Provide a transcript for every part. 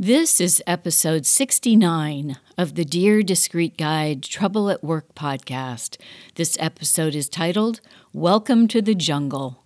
This is episode 69 of the Dear Discreet Guide Trouble at Work podcast. This episode is titled Welcome to the Jungle.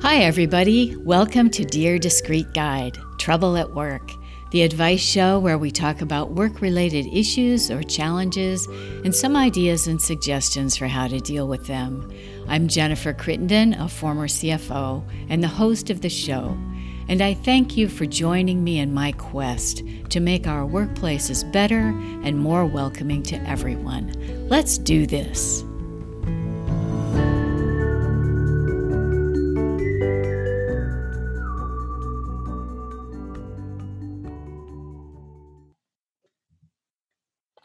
Hi, everybody. Welcome to Dear Discreet Guide Trouble at Work, the advice show where we talk about work related issues or challenges and some ideas and suggestions for how to deal with them. I'm Jennifer Crittenden, a former CFO and the host of the show, and I thank you for joining me in my quest to make our workplaces better and more welcoming to everyone. Let's do this.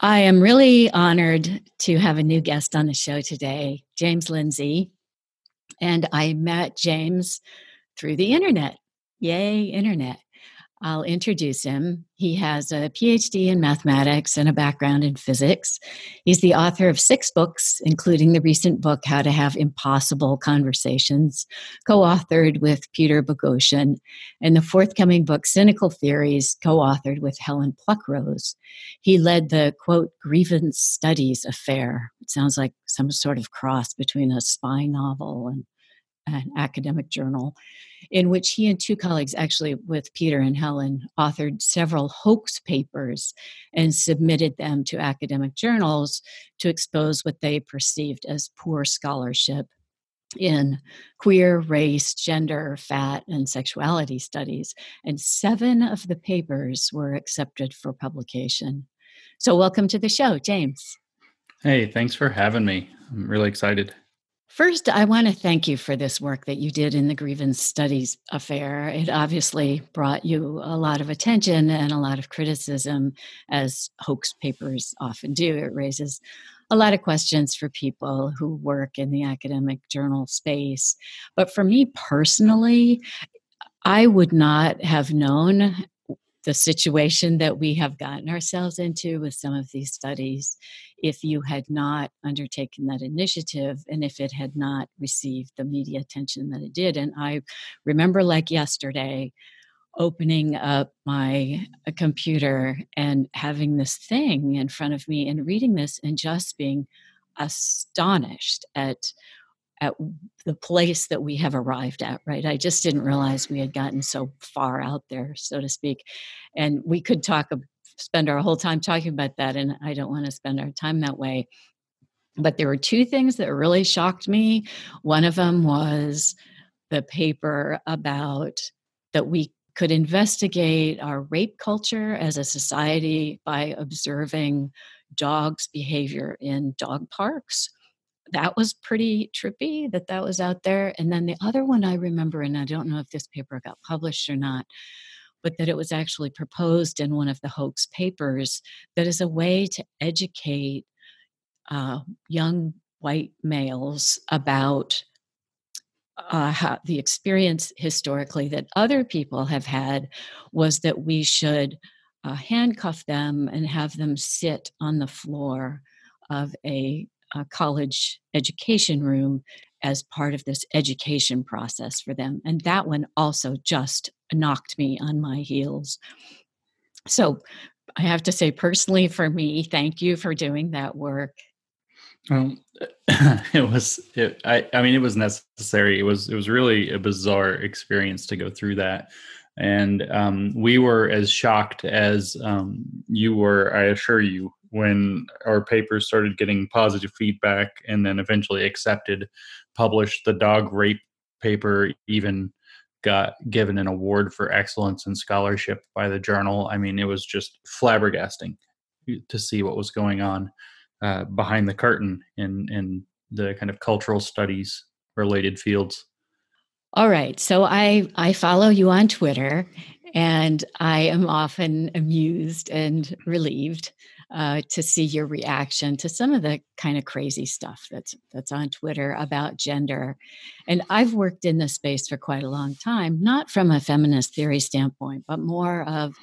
I am really honored to have a new guest on the show today, James Lindsay. And I met James through the internet. Yay, internet. I'll introduce him. He has a PhD in mathematics and a background in physics. He's the author of six books, including the recent book, How to Have Impossible Conversations, co authored with Peter Boghossian, and the forthcoming book, Cynical Theories, co authored with Helen Pluckrose. He led the quote, grievance studies affair. It sounds like some sort of cross between a spy novel and an academic journal in which he and two colleagues, actually with Peter and Helen, authored several hoax papers and submitted them to academic journals to expose what they perceived as poor scholarship in queer, race, gender, fat, and sexuality studies. And seven of the papers were accepted for publication. So, welcome to the show, James. Hey, thanks for having me. I'm really excited. First, I want to thank you for this work that you did in the Grievance Studies affair. It obviously brought you a lot of attention and a lot of criticism, as hoax papers often do. It raises a lot of questions for people who work in the academic journal space. But for me personally, I would not have known the situation that we have gotten ourselves into with some of these studies if you had not undertaken that initiative and if it had not received the media attention that it did. And I remember, like yesterday, opening up my uh, computer and having this thing in front of me and reading this and just being astonished at at the place that we have arrived at, right? I just didn't realize we had gotten so far out there, so to speak. And we could talk, spend our whole time talking about that, and I don't want to spend our time that way. But there were two things that really shocked me. One of them was the paper about that we could investigate our rape culture as a society by observing dogs' behavior in dog parks that was pretty trippy that that was out there. And then the other one I remember, and I don't know if this paper got published or not, but that it was actually proposed in one of the hoax papers that is a way to educate uh, young white males about uh, how the experience historically that other people have had was that we should uh, handcuff them and have them sit on the floor of a a college education room as part of this education process for them. And that one also just knocked me on my heels. So I have to say, personally, for me, thank you for doing that work. Um, it was, it, I, I mean, it was necessary. It was, it was really a bizarre experience to go through that. And um, we were as shocked as um, you were, I assure you, when our papers started getting positive feedback and then eventually accepted, published. The dog rape paper even got given an award for excellence in scholarship by the journal. I mean, it was just flabbergasting to see what was going on uh, behind the curtain in in the kind of cultural studies related fields. All right, so I I follow you on Twitter, and I am often amused and relieved uh, to see your reaction to some of the kind of crazy stuff that's that's on Twitter about gender. And I've worked in this space for quite a long time, not from a feminist theory standpoint, but more of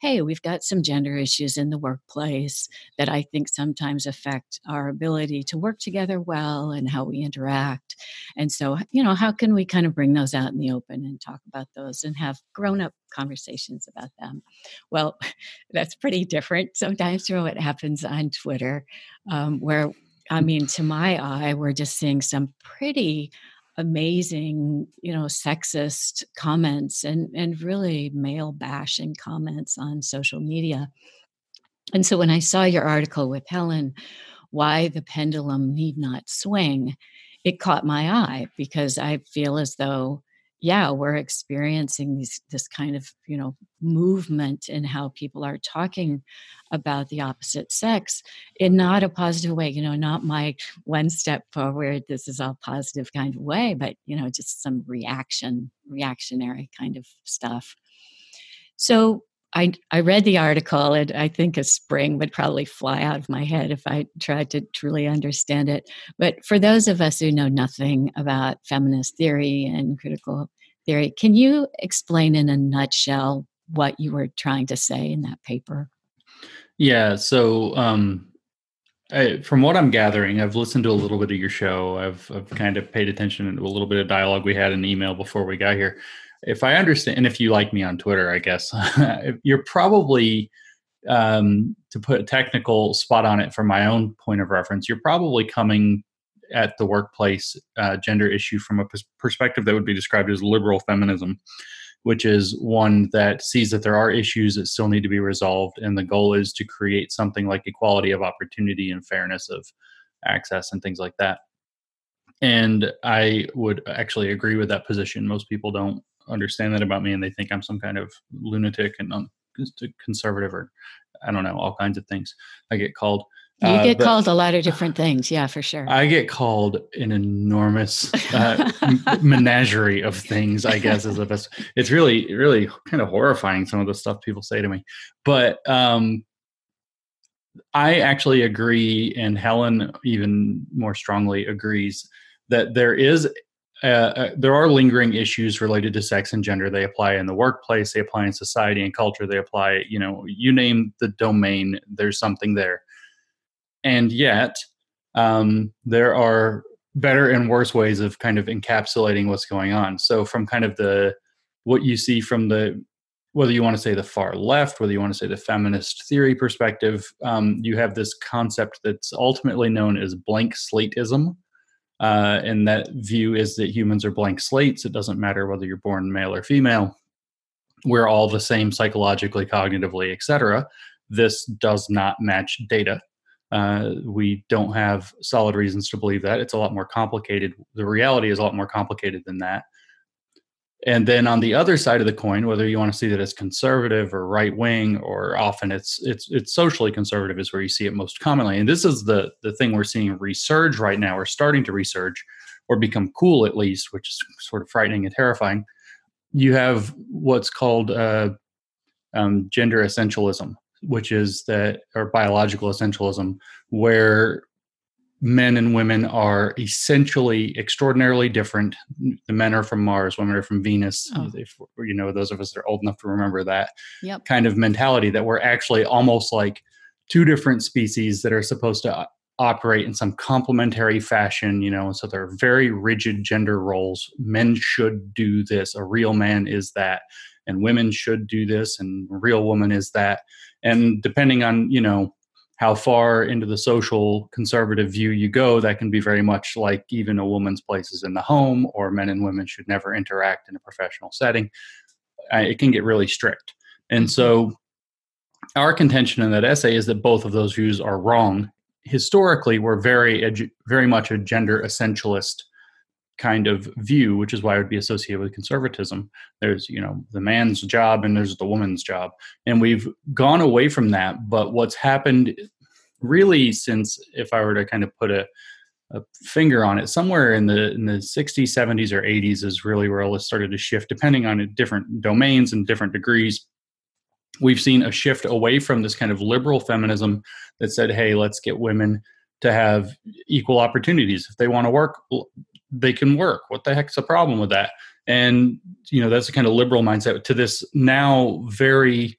hey, we've got some gender issues in the workplace that I think sometimes affect our ability to work together well and how we interact. And so, you know, how can we kind of bring those out in the open and talk about those and have grown up conversations about them? Well, that's pretty different sometimes from what happens on Twitter, um, where I mean, to my eye, we're just seeing some pretty amazing, you know, sexist comments and and really male bashing comments on social media. And so when I saw your article with Helen, why the pendulum need not swing, it caught my eye because I feel as though yeah, we're experiencing these this kind of, you know, movement in how people are talking about the opposite sex in not a positive way, you know, not my one step forward, this is all positive kind of way, but you know, just some reaction, reactionary kind of stuff. So I, I read the article and I think a spring would probably fly out of my head if I tried to truly understand it. But for those of us who know nothing about feminist theory and critical theory, can you explain in a nutshell what you were trying to say in that paper? Yeah. So, um, I, from what I'm gathering, I've listened to a little bit of your show. I've, I've kind of paid attention to a little bit of dialogue we had in email before we got here if I understand, and if you like me on Twitter, I guess you're probably um, to put a technical spot on it from my own point of reference. You're probably coming at the workplace uh, gender issue from a perspective that would be described as liberal feminism, which is one that sees that there are issues that still need to be resolved, and the goal is to create something like equality of opportunity and fairness of access and things like that. And I would actually agree with that position. Most people don't understand that about me and they think I'm some kind of lunatic and um, conservative or I don't know, all kinds of things I get called. You uh, get called a lot of different things. Yeah, for sure. I get called an enormous uh, menagerie of things, I guess is the best. It's really, really kind of horrifying some of the stuff people say to me. But um, I actually agree, and Helen even more strongly agrees that there is uh, uh, there are lingering issues related to sex and gender. They apply in the workplace, they apply in society and culture, they apply, you know, you name the domain, there's something there. And yet, um, there are better and worse ways of kind of encapsulating what's going on. So, from kind of the what you see from the whether you want to say the far left, whether you want to say the feminist theory perspective, um, you have this concept that's ultimately known as blank slateism uh, and that view is that humans are blank slates. It doesn't matter whether you're born male or female. We're all the same psychologically, cognitively, etc. This does not match data. Uh, we don't have solid reasons to believe that. It's a lot more complicated. The reality is a lot more complicated than that. And then on the other side of the coin, whether you want to see that as conservative or right wing, or often it's it's it's socially conservative is where you see it most commonly. And this is the the thing we're seeing resurge right now, or starting to resurge, or become cool at least, which is sort of frightening and terrifying. You have what's called uh, um, gender essentialism, which is that or biological essentialism, where men and women are essentially extraordinarily different. The men are from Mars, women are from Venus. Oh. If, you know, those of us that are old enough to remember that yep. kind of mentality that we're actually almost like two different species that are supposed to operate in some complementary fashion, you know, and so they're very rigid gender roles. Men should do this, a real man is that, and women should do this, and a real woman is that. And depending on, you know, how far into the social conservative view you go, that can be very much like even a woman's place is in the home, or men and women should never interact in a professional setting. It can get really strict. And so, mm-hmm. our contention in that essay is that both of those views are wrong. Historically, we're very, edu- very much a gender essentialist kind of view, which is why it would be associated with conservatism. There's, you know, the man's job and there's the woman's job. And we've gone away from that. But what's happened really since, if I were to kind of put a, a finger on it, somewhere in the in the 60s, 70s, or 80s is really where all this started to shift, depending on different domains and different degrees. We've seen a shift away from this kind of liberal feminism that said, hey, let's get women to have equal opportunities. If they want to work, they can work. What the heck's the problem with that? And you know, that's a kind of liberal mindset to this now very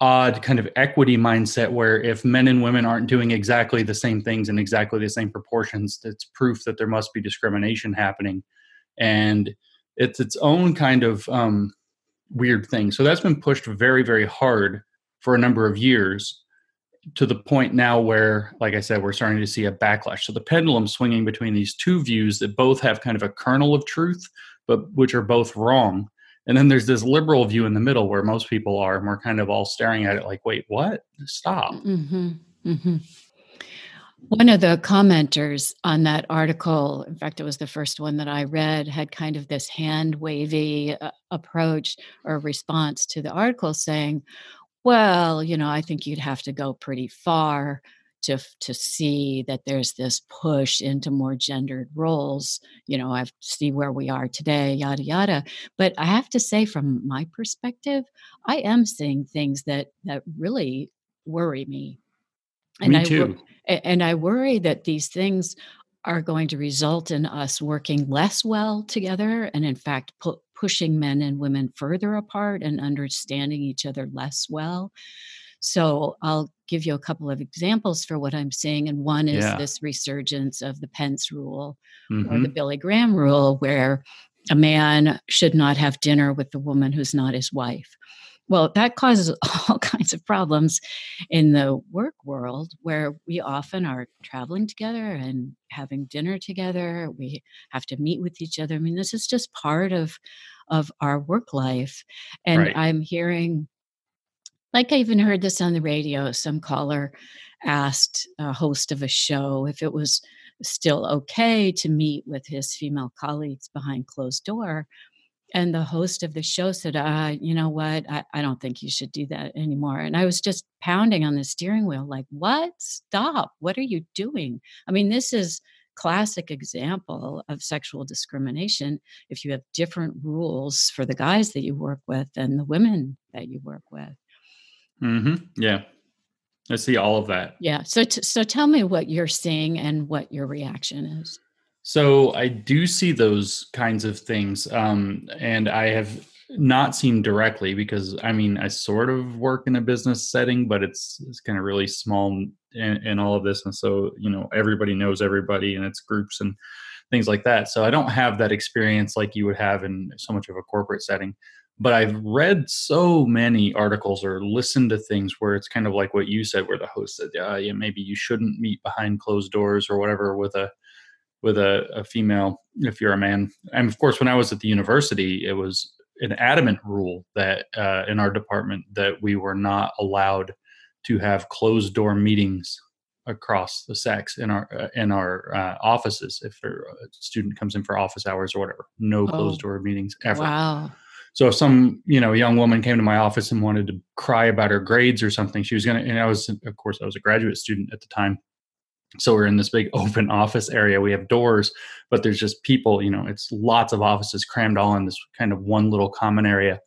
odd kind of equity mindset where if men and women aren't doing exactly the same things in exactly the same proportions, it's proof that there must be discrimination happening. And it's its own kind of um, weird thing. So that's been pushed very, very hard for a number of years to the point now where, like I said, we're starting to see a backlash. So the pendulum swinging between these two views that both have kind of a kernel of truth, but which are both wrong. And then there's this liberal view in the middle where most people are, and we're kind of all staring at it like, wait, what? Stop. Mm-hmm. Mm-hmm. One of the commenters on that article, in fact, it was the first one that I read, had kind of this hand wavy uh, approach or response to the article saying, well, you know, I think you'd have to go pretty far to to see that there's this push into more gendered roles you know i see where we are today yada yada but i have to say from my perspective i am seeing things that that really worry me and me too. I, and i worry that these things are going to result in us working less well together and in fact pu- pushing men and women further apart and understanding each other less well so I'll give you a couple of examples for what I'm seeing. And one is yeah. this resurgence of the Pence rule mm-hmm. or the mm-hmm. Billy Graham rule, where a man should not have dinner with the woman who's not his wife. Well, that causes all kinds of problems in the work world where we often are traveling together and having dinner together. We have to meet with each other. I mean, this is just part of of our work life. And right. I'm hearing like I even heard this on the radio. Some caller asked a host of a show if it was still okay to meet with his female colleagues behind closed door. And the host of the show said, uh, you know what? I, I don't think you should do that anymore. And I was just pounding on the steering wheel, like, what? Stop. What are you doing? I mean, this is classic example of sexual discrimination if you have different rules for the guys that you work with and the women that you work with. Mm-hmm. Yeah. I see all of that. Yeah. So, t- so tell me what you're seeing and what your reaction is. So I do see those kinds of things, um, and I have not seen directly because I mean I sort of work in a business setting, but it's it's kind of really small in, all of this, and so you know everybody knows everybody, and it's groups and things like that. So I don't have that experience like you would have in so much of a corporate setting but I've read so many articles or listened to things where it's kind of like what you said, where the host said, "Yeah, yeah, maybe you shouldn't meet behind closed doors or whatever with a with a, a female if you're a man." And of course, when I was at the university, it was an adamant rule that uh, in our department that we were not allowed to have closed door meetings across the sex in our uh, in our uh, offices if a student comes in for office hours or whatever no closed oh, door meetings ever wow so if some, you know, young woman came to my office and wanted to cry about her grades or something, she was going to, and I was, of course, I was a graduate student at the time. So we're in this big open office area. We have doors, but there's just people, you know, it's lots of offices crammed all in this kind of one little common area.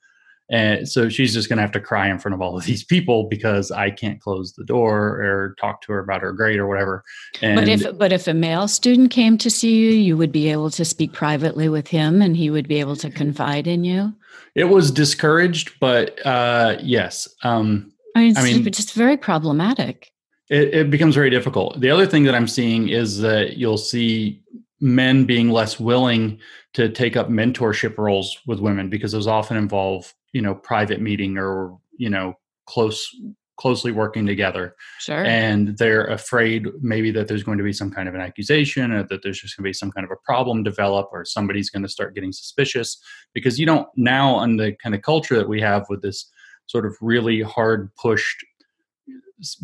And so she's just going to have to cry in front of all of these people because I can't close the door or talk to her about her grade or whatever. And but if but if a male student came to see you, you would be able to speak privately with him, and he would be able to confide in you. It was discouraged, but uh, yes. Um, I mean, it's I mean, just very problematic. It, it becomes very difficult. The other thing that I'm seeing is that you'll see men being less willing to take up mentorship roles with women because those often involve you know private meeting or you know close closely working together sure and they're afraid maybe that there's going to be some kind of an accusation or that there's just going to be some kind of a problem develop or somebody's going to start getting suspicious because you don't now on the kind of culture that we have with this sort of really hard pushed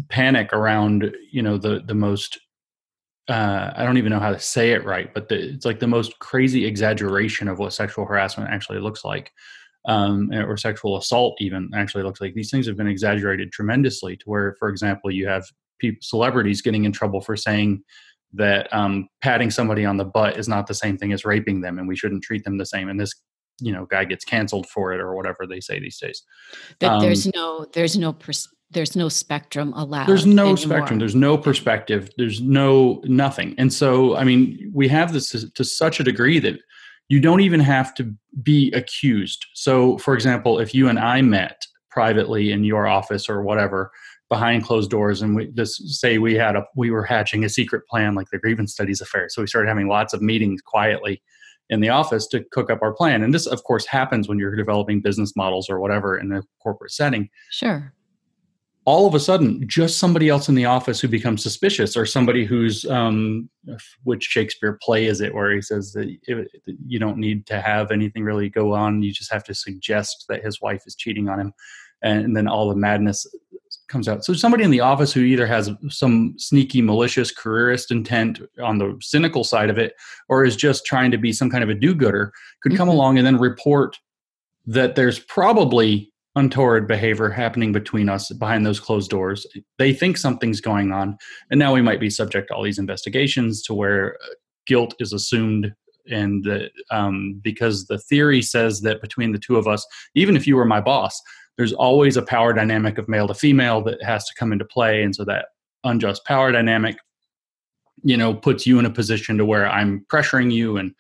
panic around you know the the most uh, I don't even know how to say it right, but the, it's like the most crazy exaggeration of what sexual harassment actually looks like um, or sexual assault even actually looks like. These things have been exaggerated tremendously to where for example you have people, celebrities getting in trouble for saying that um, patting somebody on the butt is not the same thing as raping them and we shouldn't treat them the same. And this you know guy gets canceled for it or whatever they say these days that um, there's no there's no pers- there's no spectrum allowed there's no anymore. spectrum there's no perspective there's no nothing and so i mean we have this to, to such a degree that you don't even have to be accused. So, for example, if you and I met privately in your office or whatever behind closed doors and we just say we had a we were hatching a secret plan like the grievance studies affair so we started having lots of meetings quietly in the office to cook up our plan. And this of course happens when you're developing business models or whatever in a corporate setting. Sure. All of a sudden just somebody else in the office who becomes suspicious or somebody who's um, which shakespeare play is it where he says that you don't need to have anything really go on you just have to suggest that his wife is cheating on him. And then all the madness comes out so somebody in the office who either has some sneaky malicious careerist intent on the cynical side of it or is just trying to be some kind of a do-gooder could come mm-hmm. along and then report that there's probably untoward behavior happening between us behind those closed doors. They think something's going on, and now we might be subject to all these investigations to where uh, guilt is assumed. And that um, because the theory says that between the two of us, even if you were my boss, there's always a power dynamic of male to female that has to come into play, and so that unjust power dynamic, you know, puts you in a position to where I'm pressuring you and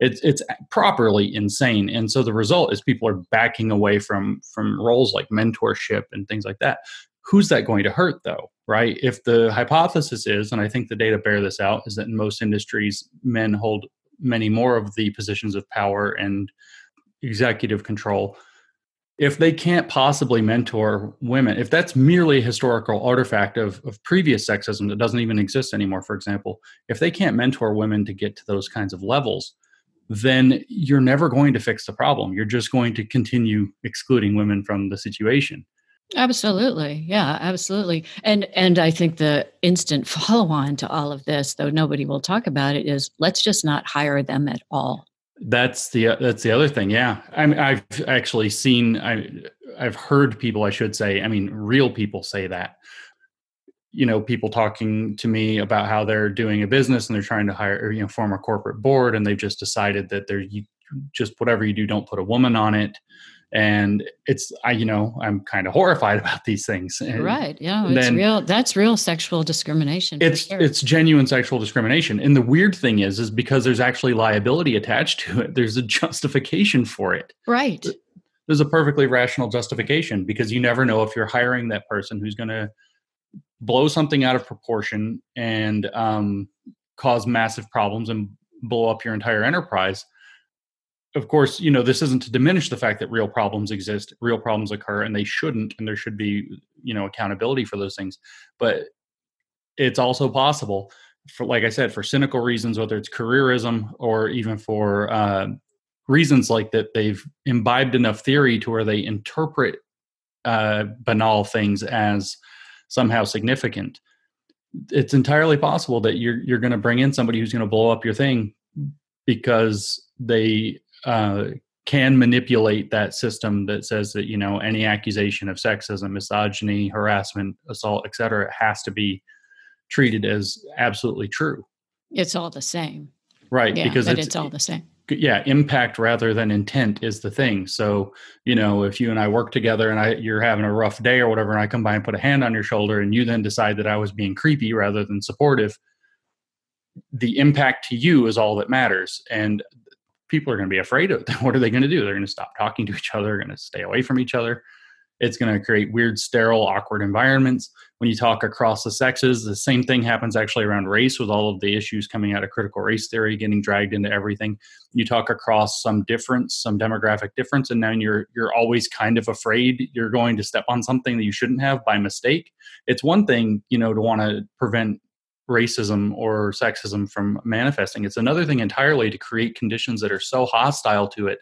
it's it's properly insane. And so the result is people are backing away from from roles like mentorship and things like that. Who's that going to hurt though right? If the hypothesis is and i think the data bear this out is that in most industries men hold many more of the positions of power and executive control if they can't possibly mentor women if that's merely a historical artifact of, of previous sexism that doesn't even exist anymore for example if they can't mentor women to get to those kinds of levels then you're never going to fix the problem. You're just going to continue excluding women from the situation. Absolutely. Yeah, absolutely. And and I think the instant follow on to all of this, though nobody will talk about it, is let's just not hire them at all. That's the that's the other thing. Yeah. I mean I've actually seen I I've heard people I should say, I mean real people say that you know people talking to me about how they're doing a business and they're trying to hire or, you know form a corporate board and they've just decided that they're you just whatever you do don't put a woman on it and it's i you know i'm kind of horrified about these things. And right. Yeah it's then, real that's real sexual discrimination it's sure. it's genuine sexual discrimination. And the weird thing is is because there's actually liability attached to it there's a justification for it. Right. There's a perfectly rational justification because you never know if you're hiring that person who's going to blow something out of proportion and um, cause massive problems and blow up your entire enterprise of course you know this isn't to diminish the fact that real problems exist real problems occur and they shouldn't and there should be you know accountability for those things but it's also possible for like i said for cynical reasons whether it's careerism or even for uh, reasons like that they've imbibed enough theory to where they interpret uh, banal things as somehow significant it's entirely possible that you're you're going to bring in somebody who's going to blow up your thing because they uh, can manipulate that system that says that you know any accusation of sexism, misogyny, harassment, assault, etc., has to be treated as absolutely true. It's all the same, right? Yeah, because it's, it's all the same yeah impact rather than intent is the thing so you know if you and i work together and i you're having a rough day or whatever and i come by and put a hand on your shoulder and you then decide that i was being creepy rather than supportive the impact to you is all that matters and people are going to be afraid of them. what are they going to do they're going to stop talking to each other going to stay away from each other it's going to create weird, sterile, awkward environments. When you talk across the sexes, the same thing happens actually around race with all of the issues coming out of critical race theory getting dragged into everything. You talk across some difference, some demographic difference, and then you're you're always kind of afraid you're going to step on something that you shouldn't have by mistake. It's one thing, you know, to want to prevent racism or sexism from manifesting. It's another thing entirely to create conditions that are so hostile to it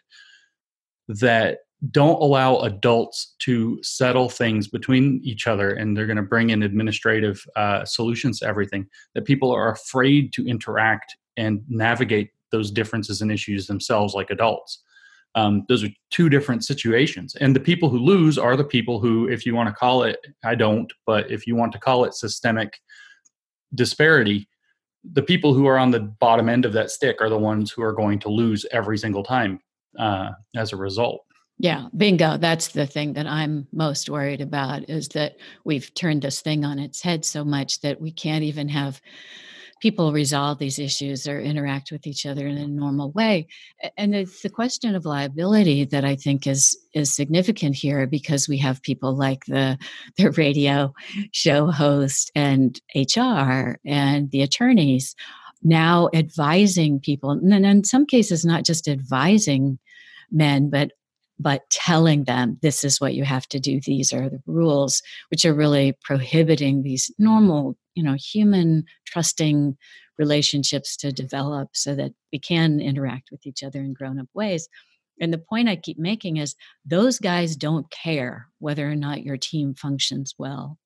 that don't allow adults to settle things between each other and they're going to bring in administrative uh, solutions to everything that people are afraid to interact and navigate those differences and issues themselves like adults um, those are two different situations and the people who lose are the people who if you want to call it i don't but if you want to call it systemic disparity the people who are on the bottom end of that stick are the ones who are going to lose every single time uh, as a result yeah, bingo. That's the thing that I'm most worried about is that we've turned this thing on its head so much that we can't even have people resolve these issues or interact with each other in a normal way. And it's the question of liability that I think is is significant here because we have people like the the radio show host and HR and the attorneys now advising people, and in some cases, not just advising men, but but telling them this is what you have to do. These are the rules which are really prohibiting these normal you know human trusting relationships to develop so that we can interact with each other in grown-up ways. And the point i keep making is those guys don't care whether or not your team functions well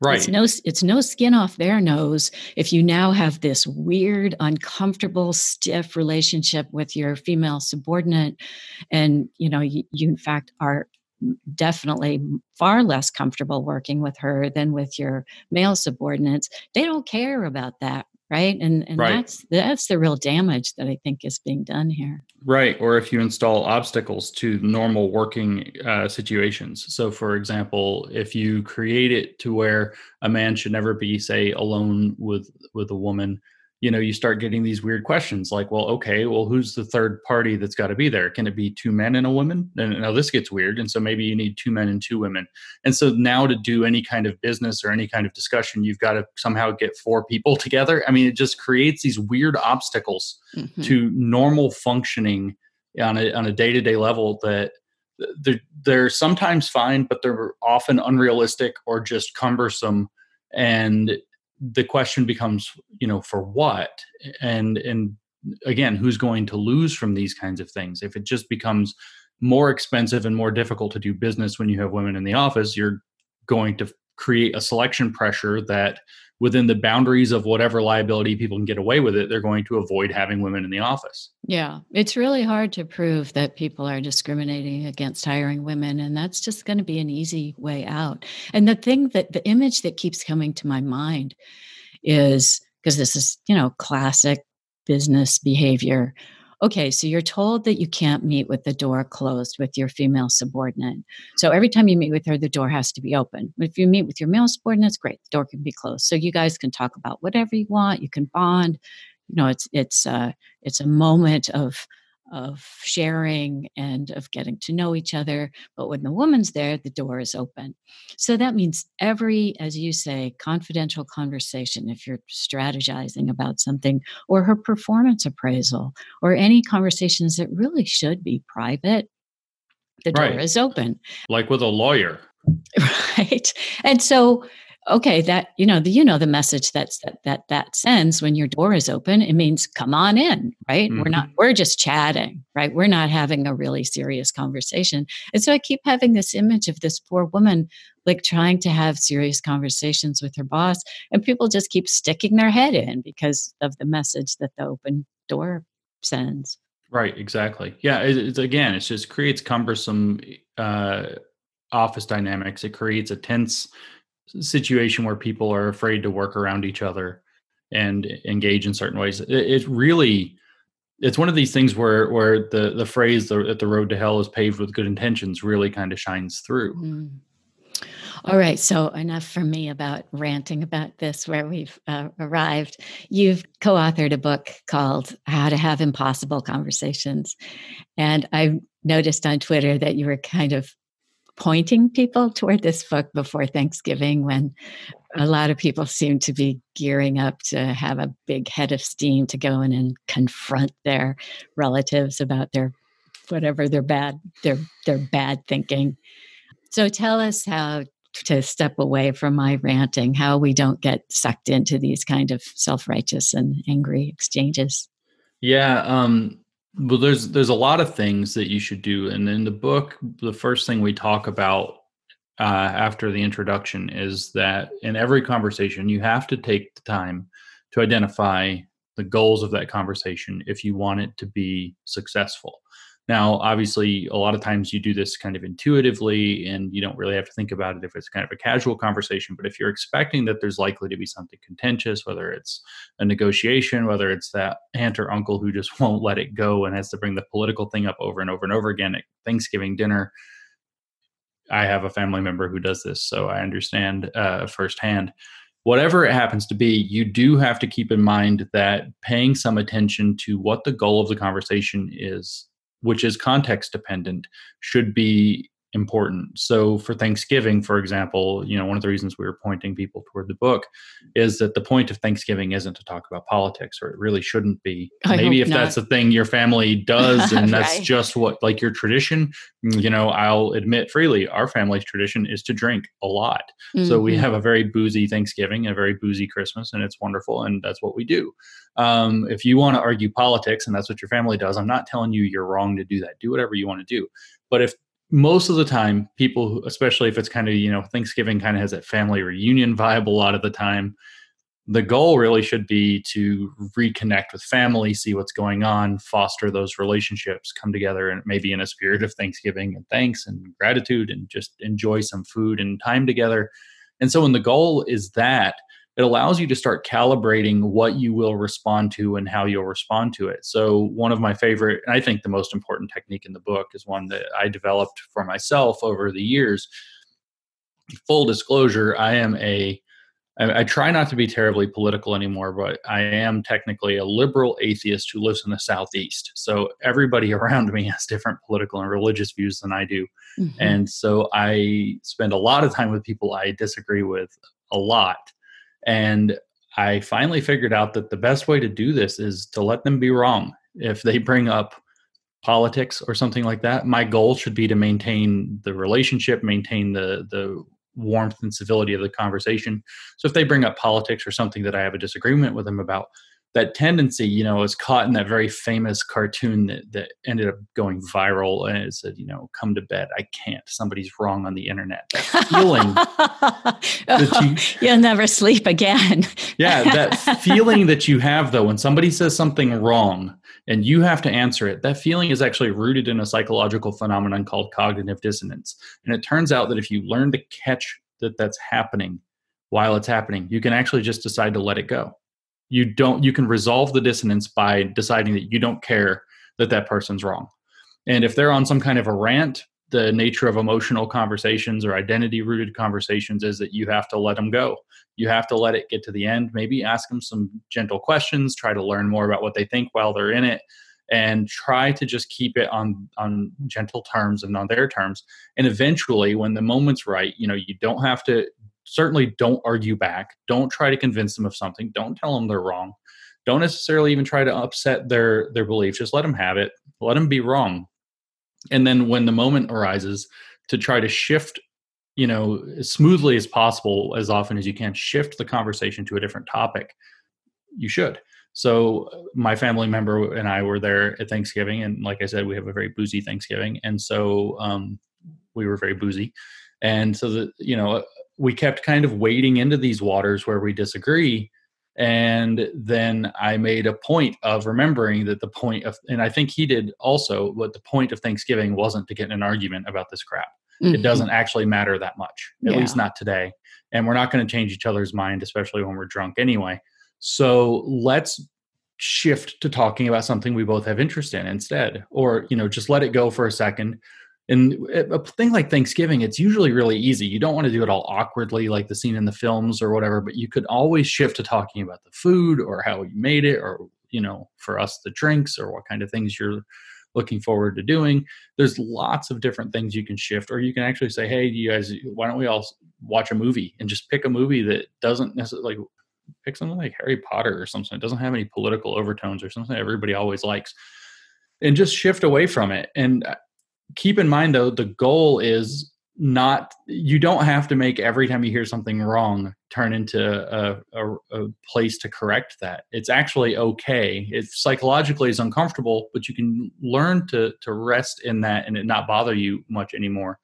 Right. It's no it's no skin off their nose if you now have this weird, uncomfortable, stiff relationship with your female subordinate and you know you, you in fact are definitely far less comfortable working with her than with your male subordinates. They don't care about that right? And and right. that's that's the real damage that i think is being done here. Right or if you install obstacles to normal working uh, situations. So for example if you create it to where a man should never be say alone with with a woman you know you start getting these weird questions like well okay well who's the third party that's got to be there? Can it be two men and a woman? And now this gets weird and so maybe you need two men and two women. And so now to do any kind of business or any kind of discussion you've got to somehow get four people together. I mean it just creates these weird obstacles mm-hmm. to normal functioning on a, on a day-to-day level that they're, they're sometimes fine but they're often unrealistic or just cumbersome. And the question becomes you know for what? And and again who's going to lose from these kinds of things? If it just becomes more expensive and more difficult to do business when you have women in the office you're going to create a selection pressure that within the boundaries of whatever liability people can get away with it, they're going to avoid having women in the office. Yeah, it's really hard to prove that people are discriminating against hiring women, and that's just going to be an easy way out. And the thing that the image that keeps coming to my mind is because this is, you know, classic business behavior okay, so you're told that you can't meet with the door closed with your female subordinate. So every time you meet with her, the door has to be open. But If you meet with your male subordinates, great, the door can be closed. So you guys can talk about whatever you want. You can bond. You know, it's it's uh, it's a moment of of sharing and of getting to know each other. But when the woman's there, the door is open. So that means every, as you say, confidential conversation, if you're strategizing about something, or her performance appraisal, or any conversations that really should be private, the door right. is open. Like with a lawyer. Right. And so okay that you know the you know the message that's that that that sends when your door is open it means come on in right? Mm-hmm. we're not mm-hmm. we're just chatting right? We're not having a really serious conversation. And so i keep having this image of this poor woman like trying to have serious conversations with her boss and people just keep sticking their head in because of the message that the open door sends. Right exactly. Yeah it, it's again it just creates cumbersome uh office dynamics. It creates a tense situation where people are afraid to work around each other and engage in certain ways. It, it really it's one of these things where where the the phrase that the road to hell is paved with good intentions really kind of shines through. Mm. All right, so enough for me about ranting about this where we've uh, arrived. You've co authored a book called How to Have Impossible Conversations. And I noticed on Twitter that you were kind of pointing people toward this book before Thanksgiving when a lot of people seem to be gearing up to have a big head of steam to go in and confront their relatives about their whatever their bad their their bad thinking. So tell us how to step away from my ranting, how we don't get sucked into these kind of self-righteous and angry exchanges. Yeah, um well, there's there's a lot of things that you should do, and in the book, the first thing we talk about uh, after the introduction is that in every conversation, you have to take the time to identify the goals of that conversation if you want it to be successful. Now, obviously, a lot of times you do this kind of intuitively and you don't really have to think about it if it's kind of a casual conversation. But if you're expecting that there's likely to be something contentious, whether it's a negotiation, whether it's that aunt or uncle who just won't let it go and has to bring the political thing up over and over and over again at Thanksgiving dinner, I have a family member who does this, so I understand uh, firsthand. whatever it happens to be, you do have to keep in mind that paying some attention to what the goal of the conversation is, which is context dependent, should be important. So for Thanksgiving, for example, you know, one of the reasons we were pointing people toward the book is that the point of Thanksgiving isn't to talk about politics, or it really shouldn't be. I Maybe if not. that's the thing your family does and that's right. just what like your tradition, mm, you know, I'll admit freely, our family's tradition is to drink a lot. So we Mhm. have a very boozy Thanksgiving, a very boozy Christmas, and it's wonderful, and that's what we do. Um, if you want to argue politics and that's what your family does, I'm not telling you you're wrong to do that. Do whatever you want to do. But if most of the time, people, especially if it's kind of you know Thanksgiving, kind of has that family reunion vibe a lot of the time. The goal really should be to reconnect with family, see what's going on, foster those relationships, come together, and maybe in a spirit of Thanksgiving and thanks and gratitude, and just enjoy some food and time together. And so, when the goal is that, it allows you to start calibrating what you will respond to and how you'll respond to it. So, one of my favorite, and I think the most important technique in the book is one that I developed for myself over the years. Full disclosure, I am a I, I try not to be terribly political anymore, but I am technically a liberal atheist who lives in the Southeast. So everybody around me has different political and religious views than I do. Mhm. And so I spend a lot of time with people I disagree with a lot. And I finally figured out that the best way to do this is to let them be wrong. If they bring up politics or something like that, my goal should be to maintain the relationship, maintain the the warmth and civility of the conversation. So if they bring up politics or something that I have a disagreement with them about, that tendency, you know, is caught in that very famous cartoon that, that ended up going viral and it said, you know, come to bed. I can't. Somebody's wrong on the internet. That feeling that you- You'll never sleep again. yeah, that feeling that you have though when somebody says something wrong and you have to answer it, that feeling is actually rooted in a psychological phenomenon called cognitive dissonance. And it turns out that if you learn to catch that that's happening while it's happening, you can actually just decide to let it go. You don't you can resolve the dissonance by deciding that you don't care that that person's wrong. And if they're on some kind of a rant, the nature of emotional conversations or identity rooted conversations is that you have to let them go. You have to let it get to the end. Maybe ask them some gentle questions try to learn more about what they think while they're in it and try to just keep it on on gentle terms and on their terms. And eventually when the moment's right you know you don't have to certainly don't argue back. Don't try to convince them of something. Don't tell them they're wrong. Don't necessarily even try to upset their their beliefs. Just let them have it. Let them be wrong. And then when the moment arises to try to shift you know as smoothly as possible as often as you can shift the conversation to a different topic you should. So my family member and i were there at thanksgiving and like i said we have a very boozy thanksgiving. And so um, we were very boozy. And so that you know we kept kind of wading into these waters where we disagree and then i made a point of remembering that the point of and i think he did also what the point of thanksgiving wasn't to get in an argument about this crap it Mhm. doesn't actually matter that much at Yeah. least not today and we're not going to change each other's mind especially when we're drunk anyway so let's shift to talking about something we both have interest in instead or you know just let it go for a second and a thing like thanksgiving it's usually really easy. You don't want to do it all awkwardly like the scene in the films or whatever but you could always shift to talking about the food or how you made it or you know for us the drinks or what kind of things you're looking forward to doing. There's lots of different things you can shift or you can actually say hey you guys why don't we all watch a movie and just pick a movie that doesn't necessarily like pick something like harry potter or something that doesn't have any political overtones or something everybody always likes and just shift away from it. And uh, keep in mind though the goal is not you don't have to make every time you hear something wrong turn into a, a, a place to correct that. It's actually okay. It psychologically is uncomfortable but you can learn to to rest in that and it not bother you much anymore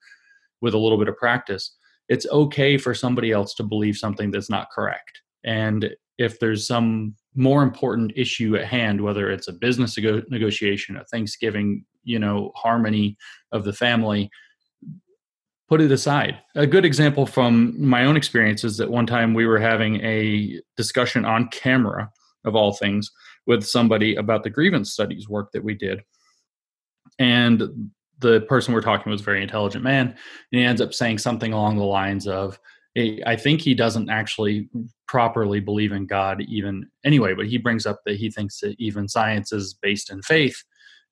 with a little bit of practice. It's okay for somebody else to believe something that's not correct. And if there's some more important issue at hand whether it's a business nego- negotiation a thanksgiving you know harmony of the family put it aside. A good example from my own experience is that one time we were having a discussion on camera, of all things, with somebody about the grievance studies work that we did. And the person we're talking was a very intelligent man. And he ends up saying something along the lines of, I think he doesn't actually properly believe in God even anyway, but he brings up that he thinks that even science is based in faith.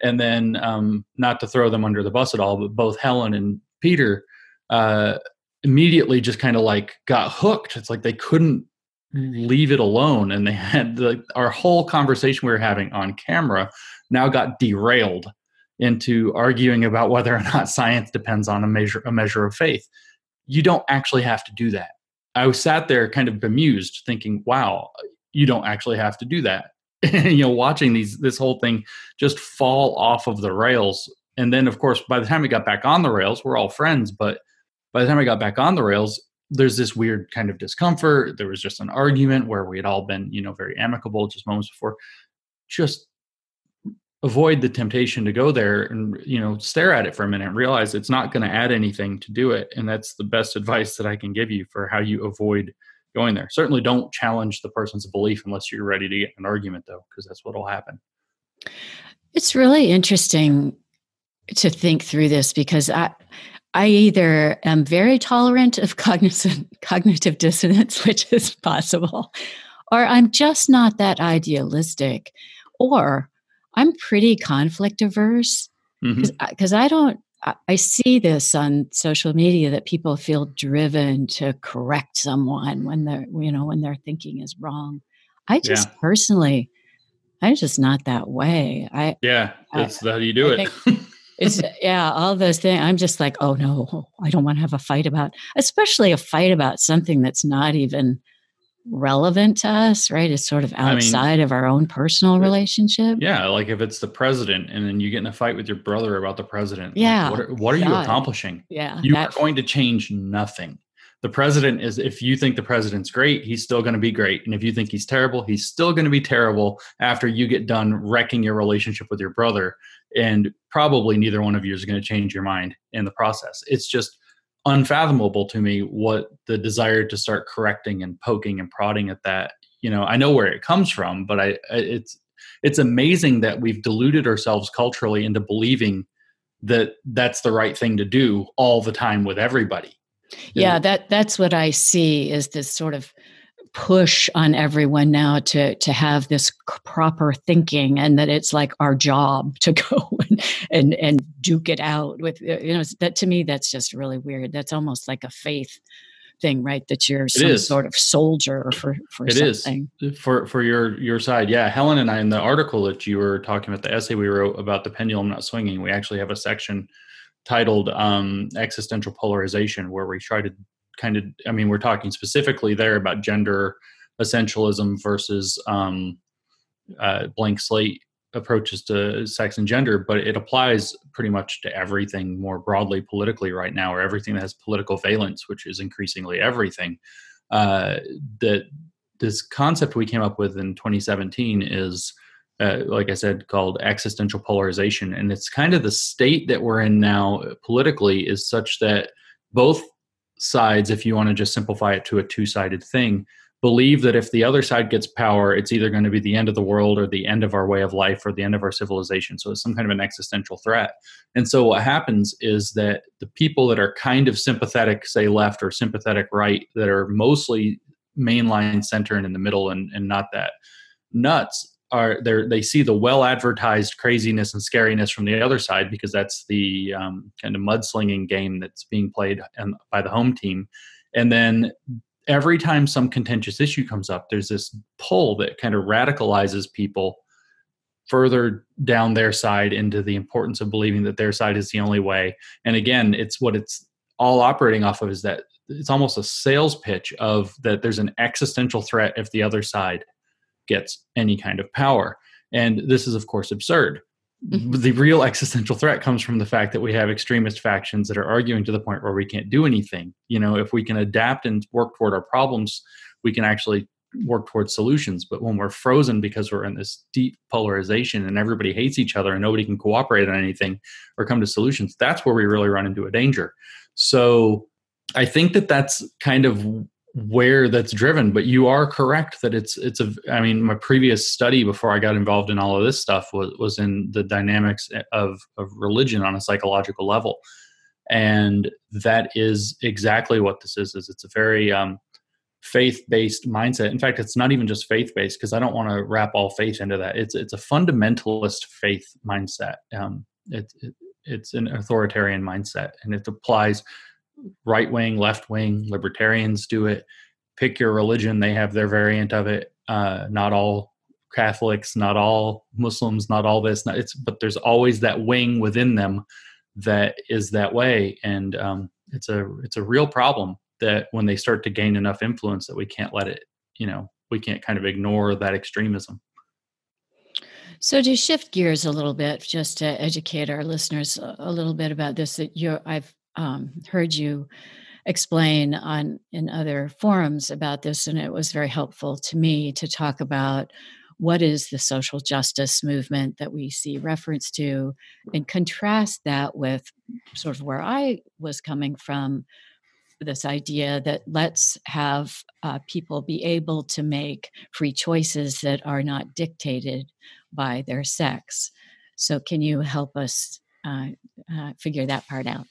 And then, um, not to throw them under the bus at all, but both Helen and Peter uh, immediately just kind of like got hooked. It's like they couldn't leave it alone, and they had the, our whole conversation we were having on camera now got derailed into arguing about whether or not science depends on a measure a measure of faith. You don't actually have to do that. I was sat there kind of bemused, thinking, "Wow, you don't actually have to do that." you know, watching these this whole thing just fall off of the rails, and then of course, by the time we got back on the rails, we're all friends, but by the time I got back on the rails, there's this weird kind of discomfort. There was just an argument where we had all been, you know, very amicable just moments before. Just avoid the temptation to go there and you know stare at it for a minute and realize it's not going to add anything to do it and that's the best advice that i can give you for how you avoid going there certainly don't challenge the person's belief unless you're ready to get an argument though because that's what will happen it's really interesting to think through this because i I either am very tolerant of cognitive, cognitive dissonance, which is possible, or I'm just not that idealistic, or I'm pretty conflict averse because mm-hmm. I don't. I see this on social media that people feel driven to correct someone when they're, you know, when their thinking is wrong. I just yeah. personally, I'm just not that way. I yeah, that's I, how you do I it. it's yeah, all those things. I'm just like, oh no, I don't want to have a fight about, especially a fight about something that's not even relevant to us, right? It's sort of outside I mean, of our own personal relationship. Yeah, like if it's the president and then you get in a fight with your brother about the president. Yeah. Like what are, what are you accomplishing? Yeah. You are going to change nothing. The president is, if you think the president's great, he's still going to be great. And if you think he's terrible, he's still going to be terrible after you get done wrecking your relationship with your brother and probably neither one of you is going to change your mind in the process it's just unfathomable to me what the desire to start correcting and poking and prodding at that you know i know where it comes from but i it's it's amazing that we've deluded ourselves culturally into believing that that's the right thing to do all the time with everybody. Yeah that that's what i see is this sort of push on everyone now to to have this proper thinking and that it's like our job to go and and, and duke it out with uh, you know that to me that's just really weird. That's almost like a faith thing right? That you're some sort of soldier for for it something. Is. for for your your side. Yeah helen and i in the article that you were talking about the essay we wrote about the pendulum not swinging we actually have a section titled um, existential polarization where we try to kind of i mean we're talking specifically there about gender essentialism versus um, uh, blank slate approaches to sex and gender but it applies pretty much to everything more broadly politically right now or everything that has political valence which is increasingly everything uh, that this concept we came up with in 2017 is uh, like I said, called existential polarization. And it's kind of the state that we're in now politically is such that both sides, if you want to just simplify it to a two sided thing, believe that if the other side gets power, it's either going to be the end of the world or the end of our way of life or the end of our civilization. So it's some kind of an existential threat. And so what happens is that the people that are kind of sympathetic, say left or sympathetic right, that are mostly mainline center and in the middle and, and not that nuts are they they see the well advertised craziness and scariness from the other side because that's the um, kind of mudslinging game that's being played by the home team and then every time some contentious issue comes up there's this pull that kind of radicalizes people further down their side into the importance of believing that their side is the only way and again it's what it's all operating off of is that it's almost a sales pitch of that there's an existential threat if the other side gets any kind of power. And this is, of course, absurd. Mm-hmm. The real existential threat comes from the fact that we have extremist factions that are arguing to the point where we can't do anything. You know, if we can adapt and work toward our problems, we can actually work towards solutions. But when we're frozen because we're in this deep polarization and everybody hates each other and nobody can cooperate on anything or come to solutions, that's where we really run into a danger. So I think that that's kind of where that's driven but you are correct that it's it's a i mean my previous study before i got involved in all of this stuff was was in the dynamics of of religion on a psychological level and that is exactly what this is. Is it's a very um, faith-based mindset. In fact, it's not even just faith-based because I don't want to wrap all faith into that. It's it's a fundamentalist faith mindset. Um, it, it, it's an authoritarian mindset, and it applies right wing, left wing. Libertarians do it. Pick your religion; they have their variant of it. Uh, not all Catholics, not all Muslims, not all this. Not, it's but there's always that wing within them that is that way, and um, it's a it's a real problem that when they start to gain enough influence that we can't let it. You know, we can't kind of ignore that extremism. So to shift gears a little bit, just to educate our listeners a little bit about this, that you I've um, heard you explain on in other forums about this, and it was very helpful to me to talk about what is the social justice movement that we see reference to and contrast that with sort of where I was coming from this idea that let's have uh, people be able to make free choices that are not dictated by their sex. So, can you help us uh, uh, figure that part out?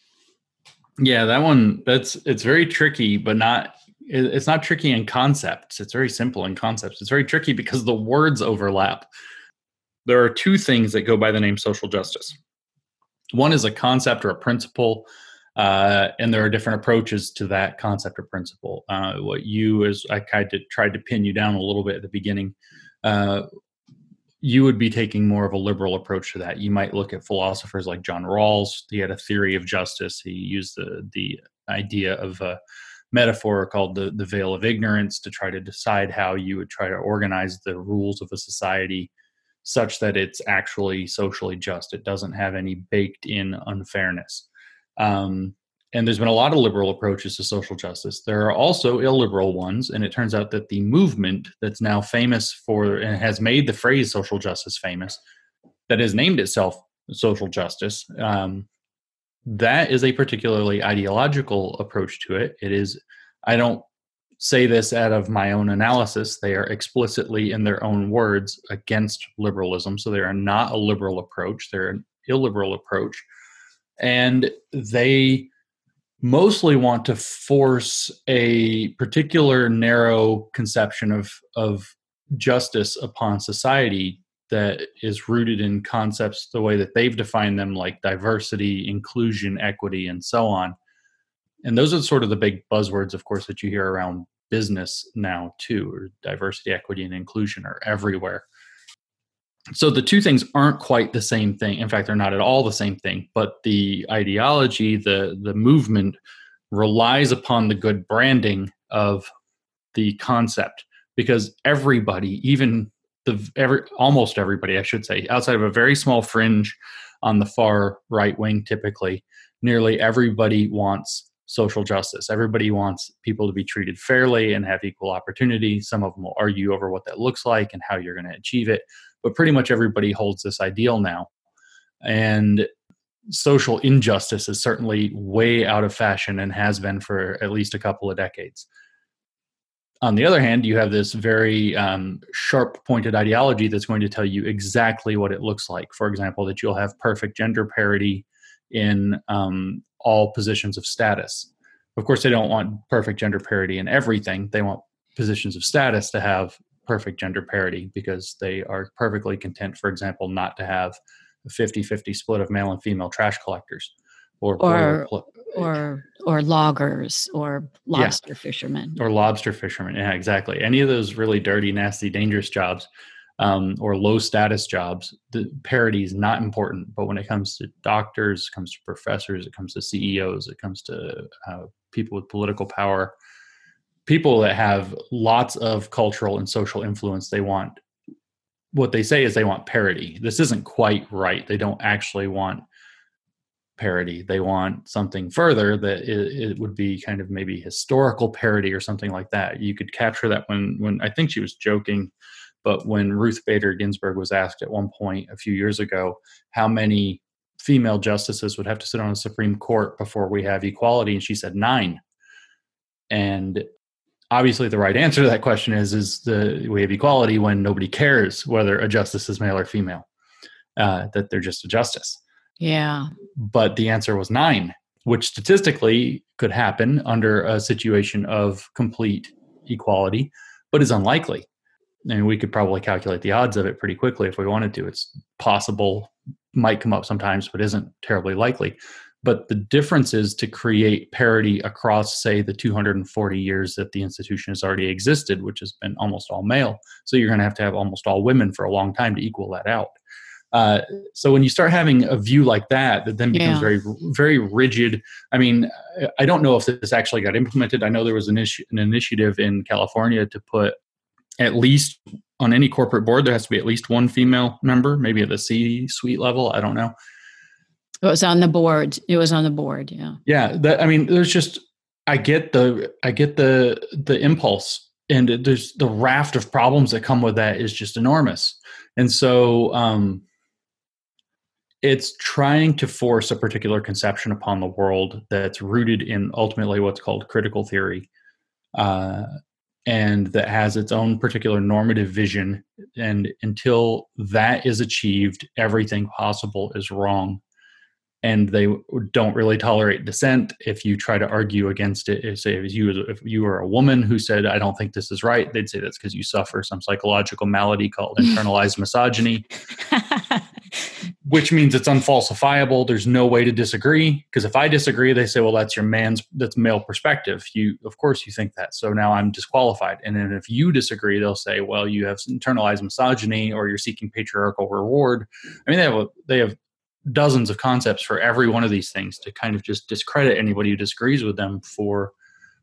Yeah, that one that's it's very tricky, but not it's not tricky in concepts. It's very simple in concepts. It's very tricky because the words overlap. There are two things that go by the name social justice. One is a concept or a principle, uh, and there are different approaches to that concept or principle. Uh, what you, as I tried to tried to pin you down a little bit at the beginning, uh, you would be taking more of a liberal approach to that. You might look at philosophers like John Rawls. He had a theory of justice. He used the the idea of a metaphor called the, the veil of ignorance to try to decide how you would try to organize the rules of a society such that it's actually socially just. It doesn't have any baked in unfairness. Um, and there's been a lot of liberal approaches to social justice. There are also illiberal ones, and it turns out that the movement that's now famous for and has made the phrase social justice famous, that has named itself social justice, um, that is a particularly ideological approach to it. It is, I don't say this out of my own analysis, they are explicitly, in their own words, against liberalism. So they are not a liberal approach, they're an illiberal approach. And they mostly want to force a particular narrow conception of, of justice upon society that is rooted in concepts the way that they've defined them, like diversity, inclusion, equity, and so on. And those are sort of the big buzzwords, of course, that you hear around business now, too, or diversity, equity, and inclusion are everywhere. So the two things aren't quite the same thing. In fact, they're not at all the same thing, but the ideology, the, the movement relies upon the good branding of the concept because everybody, even the every almost everybody I should say outside of a very small fringe on the far right wing typically nearly everybody wants social justice. Everybody wants people to be treated fairly and have equal opportunity. Some of them will argue over what that looks like and how you're going to achieve it but pretty much everybody holds this ideal now and social injustice is certainly way out of fashion and has been for at least a couple of decades on the other hand, you have this very um, sharp pointed ideology that's going to tell you exactly what it looks like. For example, that you'll have perfect gender parity in um, all positions of status. Of course, they don't want perfect gender parity in everything. They want positions of status to have perfect gender parity because they are perfectly content, for example, not to have a 50 50 split of male and female trash collectors or or or, or loggers or lobster yeah. fishermen. Or lobster fishermen yeah exactly. Any of those really dirty nasty dangerous jobs um, or low status jobs the parity is not important. But when it comes to doctors it comes to professors it comes to ceos it comes to uh, people with political power people that have lots of cultural and social influence they want what they say is they want parity this isn't quite right they don't actually want parity. They want something further that it, it, would be kind of maybe historical parity or something like that. You could capture that when when I think she was joking, but when Ruth Bader Ginsburg was asked at one point a few years ago how many female justices would have to sit on the Supreme Court before we have equality, and she said nine. And obviously, the right answer to that question is is the we have equality when nobody cares whether a justice is male or female, uh, that they're just a justice yeah. But the answer was nine. which statistically could happen under a situation of complete equality, but is unlikely. And we could probably calculate the odds of it pretty quickly if we wanted to. It's possible, might come up sometimes, but isn't terribly likely. But the difference is to create parity across, say, the 240 years that the institution has already existed, which has been almost all male. So you're going to have to have almost all women for a long time to equal that out. Uh, so when you start having a view like that, that then becomes yeah. very, very rigid. I mean, I don't know if this actually got implemented. I know there was an, issue, an initiative in California to put at least on any corporate board there has to be at least one female member, maybe at the C-suite level. I don't know. It was on the board. It was on the board. Yeah. Yeah. That, I mean, there's just I get the I get the the impulse, and there's the raft of problems that come with that is just enormous, and so um, it's trying to force a particular conception upon the world that's rooted in ultimately what's called critical theory uh, and that has its own particular normative vision and until that is achieved everything possible is wrong and they don't really tolerate dissent. If you try to argue against it, if say if you if you were a woman who said I don't think this is right, they'd say that's because you suffer some psychological malady called internalized misogyny, which means it's unfalsifiable. There's no way to disagree because if I disagree, they say, well, that's your man's that's male perspective. You of course you think that, so now I'm disqualified. And then if you disagree, they'll say, well, you have internalized misogyny or you're seeking patriarchal reward. I mean, they have a, they have dozens of concepts for every one of these things to kind of just discredit anybody who disagrees with them for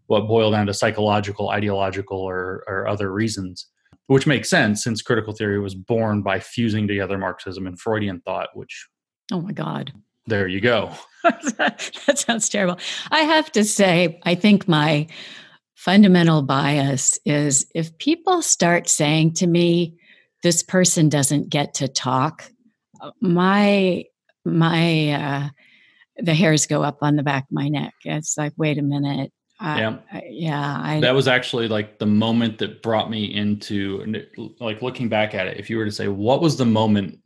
what boil down to psychological, ideological, or, or other reasons, which makes sense since critical theory was born by fusing together Marxism and Freudian thought, which. Oh my God. There you go. that sounds terrible. I have to say, I think my fundamental bias is if people start saying to me, this person doesn't get to talk, uh, my my uh, the hairs go up on the back of my neck. It's like, wait a minute. yeah, I, yeah. I, that was actually like the moment that brought me into like looking back at it. If you were to say, what was the moment,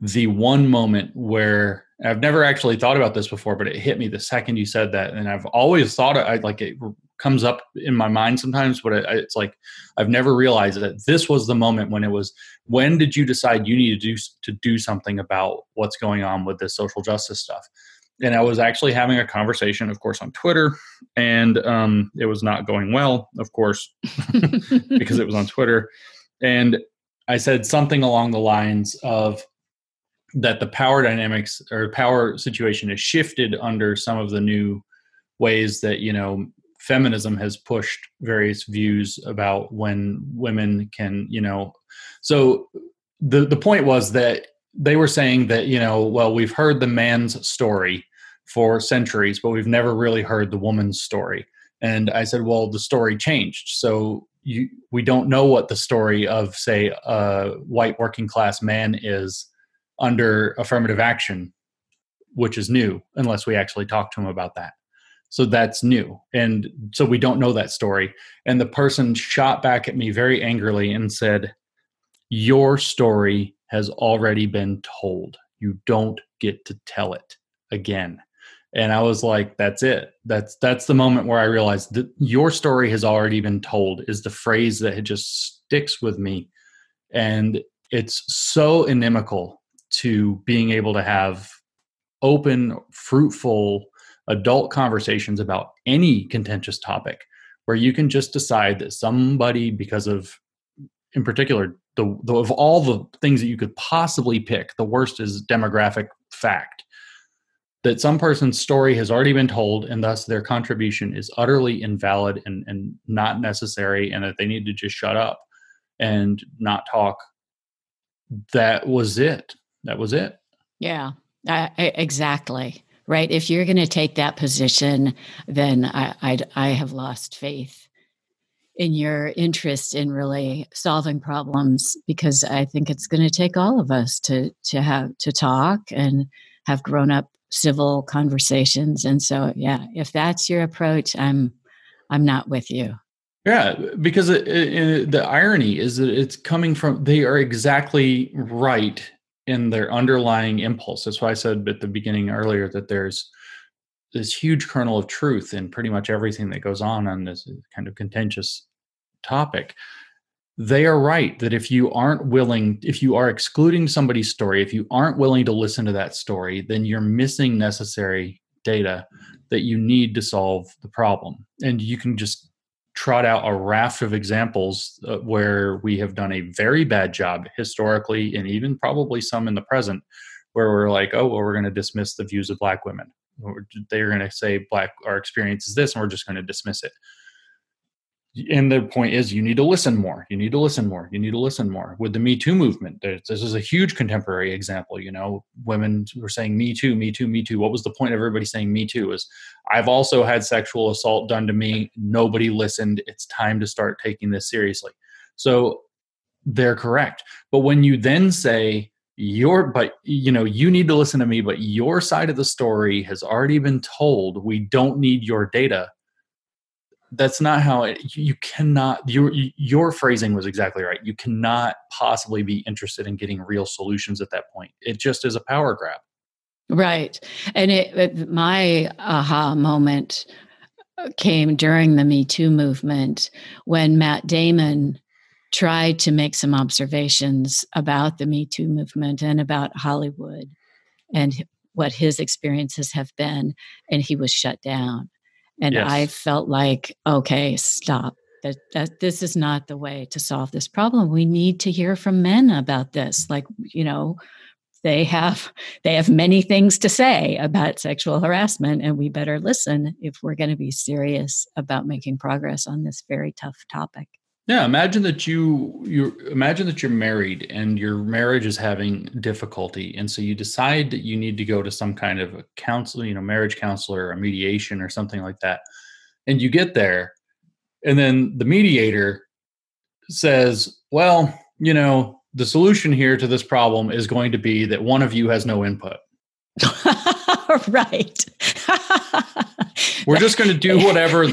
the one moment where I've never actually thought about this before, but it hit me the second you said that, and I've always thought. I like it comes up in my mind sometimes, but it's like I've never realized that this was the moment when it was. When did you decide you need to do to do something about what's going on with this social justice stuff? And I was actually having a conversation, of course, on Twitter, and um, it was not going well, of course, because it was on Twitter. And I said something along the lines of that the power dynamics or power situation has shifted under some of the new ways that you know feminism has pushed various views about when women can, you know. So the the point was that they were saying that you know, well, we've heard the man's story for centuries, but we've never really heard the woman's story. And I said, well, the story changed. So you, we don't know what the story of, say, a white working class man is under affirmative action, which is new, unless we actually talk to him about that. So that's new. And so we don't know that story. And the person shot back at me very angrily and said, Your story has already been told. You don't get to tell it again. And I was like, that's it. That's that's the moment where I realized that your story has already been told is the phrase that just sticks with me. And it's so inimical to being able to have open, fruitful adult conversations about any contentious topic where you can just decide that somebody because of in particular the, the, of all the things that you could possibly pick the worst is demographic fact that some person's story has already been told and thus their contribution is utterly invalid and, and not necessary and that they need to just shut up and not talk. That was it. That was it. Yeah uh, exactly right? If you're going to take that position, then I, I'd, I have lost faith in your interest in really solving problems because I think it's going to take all of us to to have to talk and have grown up civil conversations. And so, yeah, if that's your approach, I'm I'm not with you. Yeah, because it, it, the irony is that it's coming from they are exactly right in their underlying impulse. That's why I said at the beginning earlier that there's this huge kernel of truth in pretty much everything that goes on on this uh, kind of contentious topic they are right that if you aren't willing if you are excluding somebody's story if you aren't willing to listen to that story then you're missing necessary data that you need to solve the problem and you can just trot out a raft of examples uh, where we have done a very bad job historically and even probably some in the present where we're like oh well we're going to dismiss the views of black women. They're going to say black our experience is this and we're just going to dismiss it and the point is you need to listen more. You need to listen more. You need to listen more. With the me too movement this is a huge contemporary example you know. Women were saying me too me too me too. What was the point of everybody saying me too? Is i've also had sexual assault done to me. Nobody listened. It's time to start taking this seriously. So they're correct. But when you then say your but you know you need to listen to me but your side of the story has already been told. We don't need your data that's not how it you cannot your your phrasing was exactly right. You cannot possibly be interested in getting real solutions at that point. It just is a power grab. Right. And it, it my aha moment uh, came during the me too movement when matt damon tried to make some observations about the me too movement and about hollywood and what his experiences have been and he was shut down and yes. I felt like, okay, stop. That, that this is not the way to solve this problem. We need to hear from men about this. Like, you know, they have they have many things to say about sexual harassment and we better listen if we're going to be serious about making progress on this very tough topic yeah, imagine that you you imagine that you're married and your marriage is having difficulty, and so you decide that you need to go to some kind of a counselor, you know, marriage counselor, or mediation, or something like that. And you get there, and then the mediator says, "Well, you know, the solution here to this problem is going to be that one of you has no input." right. We're just going to do whatever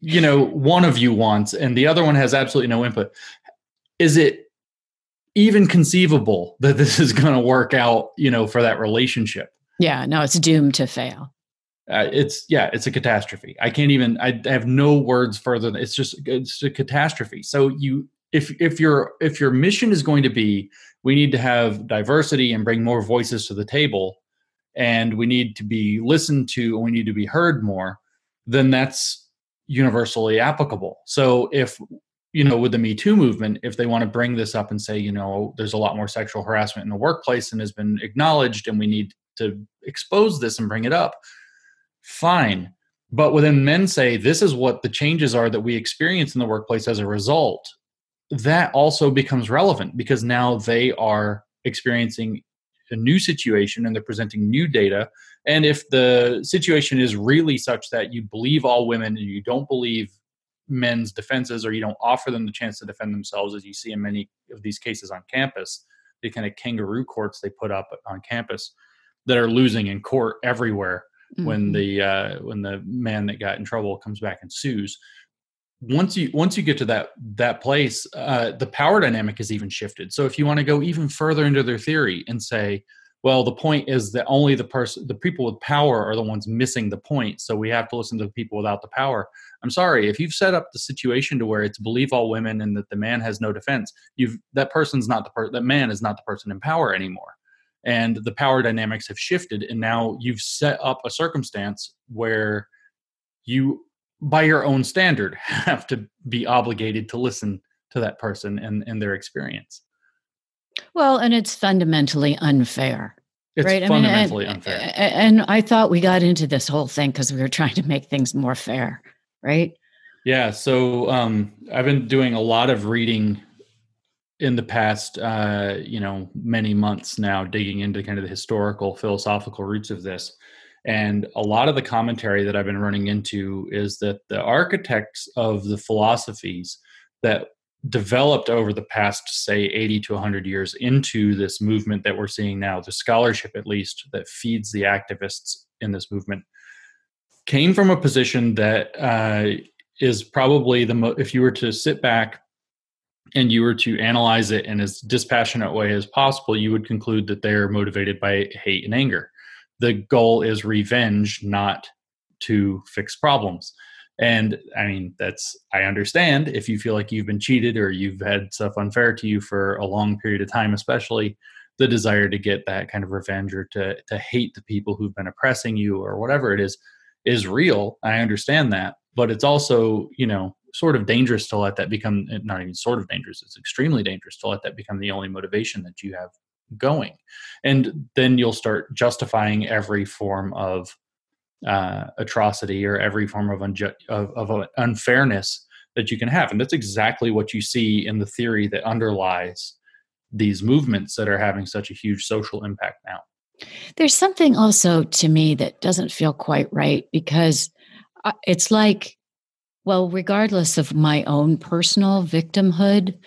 you know one of you wants and the other one has absolutely no input. Is it even conceivable that this is going to work out, you know, for that relationship? Yeah, no, it's doomed to fail. Uh, it's yeah, it's a catastrophe. I can't even. I have no words further. It's just it's a catastrophe. So you, if if your if your mission is going to be, we need to have diversity and bring more voices to the table and we need to be listened to and we need to be heard more, then that's universally applicable. So if you know, with the Me Too movement, if they want to bring this up and say, you know, there's a lot more sexual harassment in the workplace and has been acknowledged, and we need to expose this and bring it up, fine. But when men say this is what the changes are that we experience in the workplace as a result, that also becomes relevant because now they are experiencing a new situation and they're presenting new data and if the situation is really such that you believe all women and you don't believe men's defenses or you don't offer them the chance to defend themselves as you see in many of these cases on campus the kind of kangaroo courts they put up on campus that are losing in court everywhere mm-hmm. when the uh, when the man that got in trouble comes back and sues once you once you get to that that place uh, the power dynamic is even shifted. So if you want to go even further into their theory and say well the point is that only the person the people with power are the ones missing the point so we have to listen to the people without the power. I'm sorry if you've set up the situation to where it's believe all women and that the man has no defense you've that person's not the person that man is not the person in power anymore. And the power dynamics have shifted and now you've set up a circumstance where you by your own standard have to be obligated to listen to that person and, and their experience. Well and it's fundamentally unfair it's right? fundamentally I mean, and, unfair. and i thought we got into this whole thing because we were trying to make things more fair right? Yeah so um, i've been doing a lot of reading in the past uh, you know many months now digging into kind of the historical philosophical roots of this and a lot of the commentary that I've been running into is that the architects of the philosophies that developed over the past, say, 80 to 100 years into this movement that we're seeing now, the scholarship at least that feeds the activists in this movement, came from a position that uh, is probably the most, if you were to sit back and you were to analyze it in as dispassionate way as possible, you would conclude that they're motivated by hate and anger the goal is revenge, not to fix problems. And I mean, that's, I understand if you feel like you've been cheated or you've had stuff unfair to you for a long period of time, especially the desire to get that kind of revenge or to, to hate the people who've been oppressing you or whatever it is, is real. I understand that. But it's also, you know, sort of dangerous to let that become, not even sort of dangerous, it's extremely dangerous to let that become the only motivation that you have going. And then you'll start justifying every form of uh, atrocity or every form of, unju- of, of unfairness that you can have. And that's exactly what you see in the theory that underlies these movements that are having such a huge social impact now. There's something also to me that doesn't feel quite right because uh, it's like, well, regardless of my own personal victimhood,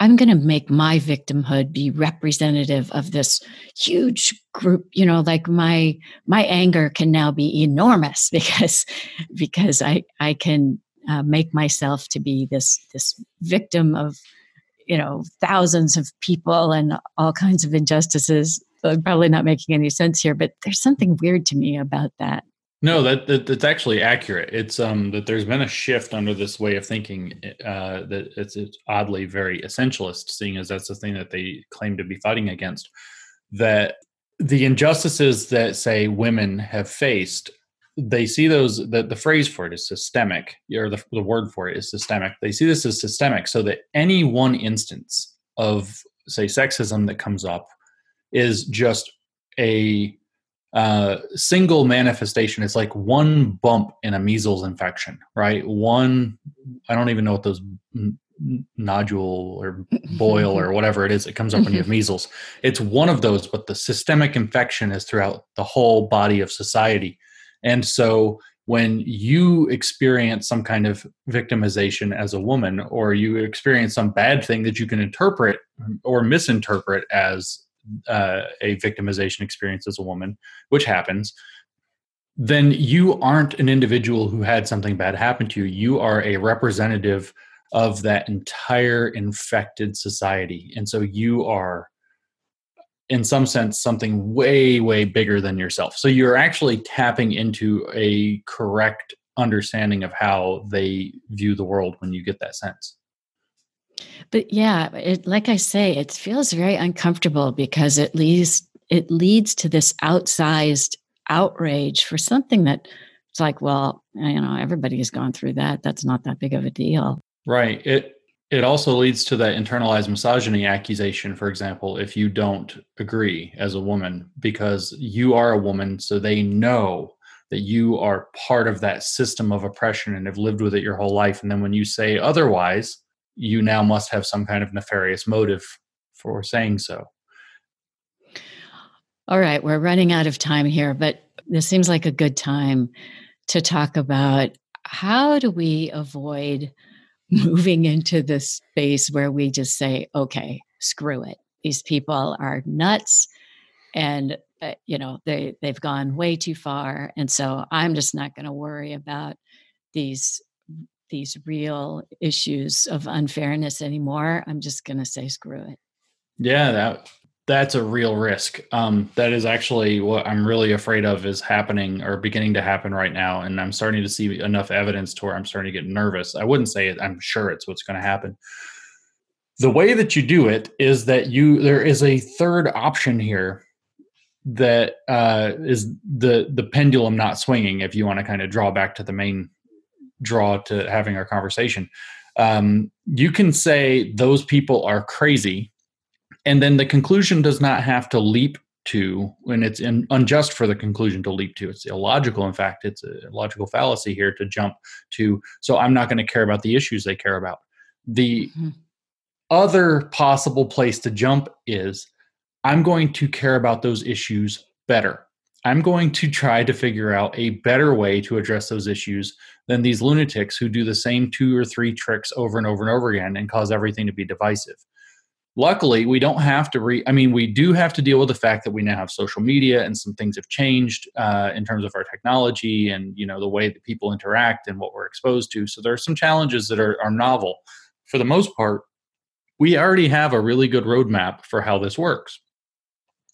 I'm going to make my victimhood be representative of this huge group. You know, like my my anger can now be enormous because because I I can uh, make myself to be this this victim of you know thousands of people and all kinds of injustices. I'm probably not making any sense here, but there's something weird to me about that. No, that, that, that's actually accurate. It's um that there's been a shift under this way of thinking uh, that it's, it's oddly very essentialist, seeing as that's the thing that they claim to be fighting against. That the injustices that say women have faced, they see those that the phrase for it is systemic, or the, the word for it is systemic. They see this as systemic, so that any one instance of say sexism that comes up is just a uh, single manifestation is like one bump in a measles infection, right? One, I don't even know what those n- nodule or boil or whatever it is that comes up when you have measles. It's one of those, but the systemic infection is throughout the whole body of society. And so when you experience some kind of victimization as a woman, or you experience some bad thing that you can interpret or misinterpret as uh, a victimization experience as a woman, which happens, then you aren't an individual who had something bad happen to you. You are a representative of that entire infected society. And so you are, in some sense, something way, way bigger than yourself. So you're actually tapping into a correct understanding of how they view the world when you get that sense. But yeah, it, like I say, it feels very uncomfortable because it leads it leads to this outsized outrage for something that it's like, well, you know, everybody has gone through that. That's not that big of a deal. Right. It it also leads to that internalized misogyny accusation, for example, if you don't agree as a woman, because you are a woman, so they know that you are part of that system of oppression and have lived with it your whole life. And then when you say otherwise, you now must have some kind of nefarious motive for saying so. All right, we're running out of time here, but this seems like a good time to talk about how do we avoid moving into this space where we just say, okay, screw it. These people are nuts and uh, you know they they've gone way too far and so i'm just not going to worry about these these real issues of unfairness anymore, I'm just going to say screw it. Yeah, that that's a real risk. Um, that is actually what I'm really afraid of is happening or beginning to happen right now, and I'm starting to see enough evidence to where I'm starting to get nervous. I wouldn't say it. I'm sure it's what's going to happen. The way that you do it is that you there is a third option here that uh, is the the pendulum not swinging. If you want to kind of draw back to the main draw to having our conversation. Um, you can say those people are crazy, and then the conclusion does not have to leap to when it's in, unjust for the conclusion to leap to. It's illogical. In fact, it's a logical fallacy here to jump to. So I'm not going to care about the issues they care about. The mm-hmm. other possible place to jump is I'm going to care about those issues better. I'm going to try to figure out a better way to address those issues than these lunatics who do the same two or three tricks over and over and over again and cause everything to be divisive. Luckily, we don't have to re. I mean, we do have to deal with the fact that we now have social media and some things have changed uh, in terms of our technology and you know the way that people interact and what we're exposed to. So there are some challenges that are, are novel. For the most part, we already have a really good roadmap for how this works.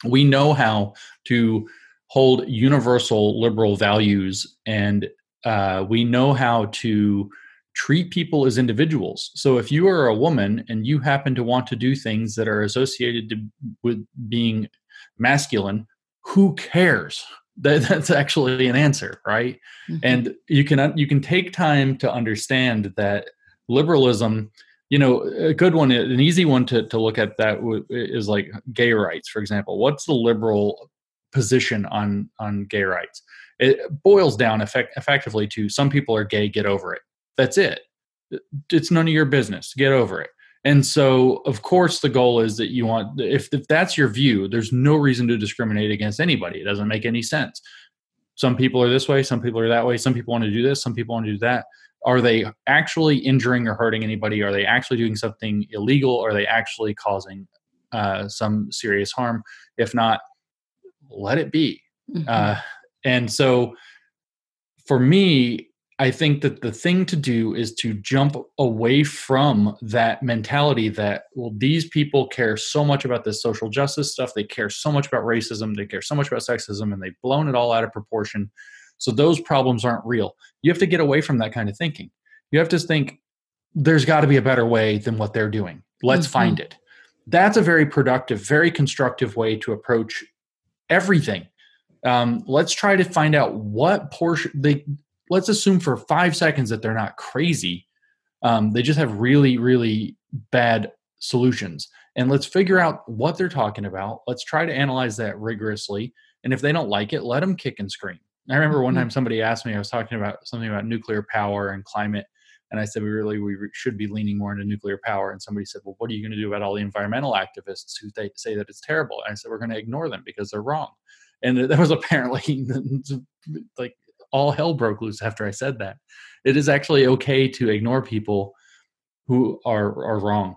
We know how to hold universal liberal values and uh, we know how to treat people as individuals. So if you are a woman and you happen to want to do things that are associated to, with being masculine, who cares? That, that's actually an answer, right? Mm-hmm. And you can you can take time to understand that liberalism you know a good one an easy one to, to look at that is like gay rights for example what's the liberal position on on gay rights it boils down effect, effectively to some people are gay get over it that's it. It's none of your business. Get over it. And so, of course, the goal is that you want, if, if that's your view, there's no reason to discriminate against anybody. It doesn't make any sense. Some people are this way, some people are that way, some people want to do this, some people want to do that. Are they actually injuring or hurting anybody? Are they actually doing something illegal? Are they actually causing uh, some serious harm? If not, let it be. Mm-hmm. Uh, and so, for me, I think that the thing to do is to jump away from that mentality that, well, these people care so much about this social justice stuff. They care so much about racism. They care so much about sexism, and they've blown it all out of proportion. So those problems aren't real. You have to get away from that kind of thinking. You have to think there's got to be a better way than what they're doing. Let's mm-hmm. find it. That's a very productive, very constructive way to approach everything. Um, let's try to find out what portion they let's assume for five seconds that they're not crazy. Um, they just have really, really bad solutions. And let's figure out what they're talking about. Let's try to analyze that rigorously. And if they don't like it, let them kick and scream. I remember one mm-hmm. time somebody asked me, I was talking about something about nuclear power and climate. And I said, we really we should be leaning more into nuclear power. And somebody said, well, what are you going to do about all the environmental activists who they say that it's terrible? And I said, we're going to ignore them because they're wrong. And that was apparently like all hell broke loose after I said that. It is actually okay to ignore people who are are wrong.